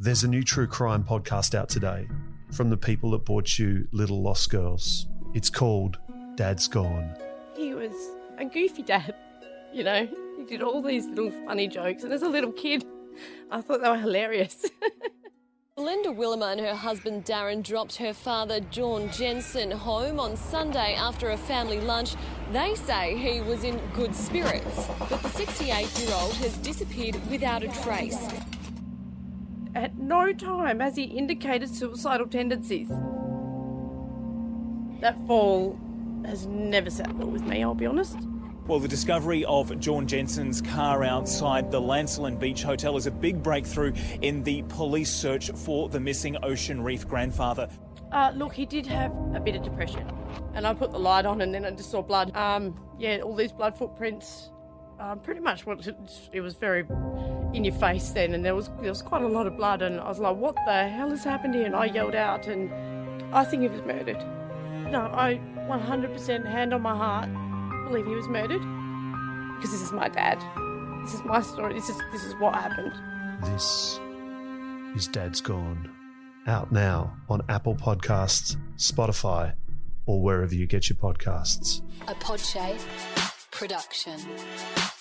There's a new true crime podcast out today from the people that brought you Little Lost Girls. It's called Dad's Gone. He was a goofy dad, you know. He did all these little funny jokes, and as a little kid, I thought they were hilarious. Linda Willimer and her husband Darren dropped her father John Jensen home on Sunday after a family lunch. They say he was in good spirits, but the 68 year old has disappeared without a trace. At no time has he indicated suicidal tendencies. That fall has never sat well with me, I'll be honest. Well, the discovery of John Jensen's car outside the Lancelin Beach Hotel is a big breakthrough in the police search for the missing Ocean Reef grandfather. Uh, look, he did have a bit of depression, and I put the light on, and then I just saw blood. Um, yeah, all these blood footprints. Um, pretty much what it, it was very in your face then, and there was there was quite a lot of blood, and I was like, "What the hell has happened here?" And I yelled out, and I think he was murdered. No, I 100% hand on my heart believe he was murdered because this is my dad. This is my story. This is this is what happened. This is Dad's Gone. Out now on Apple Podcasts, Spotify, or wherever you get your podcasts. A Podshape production.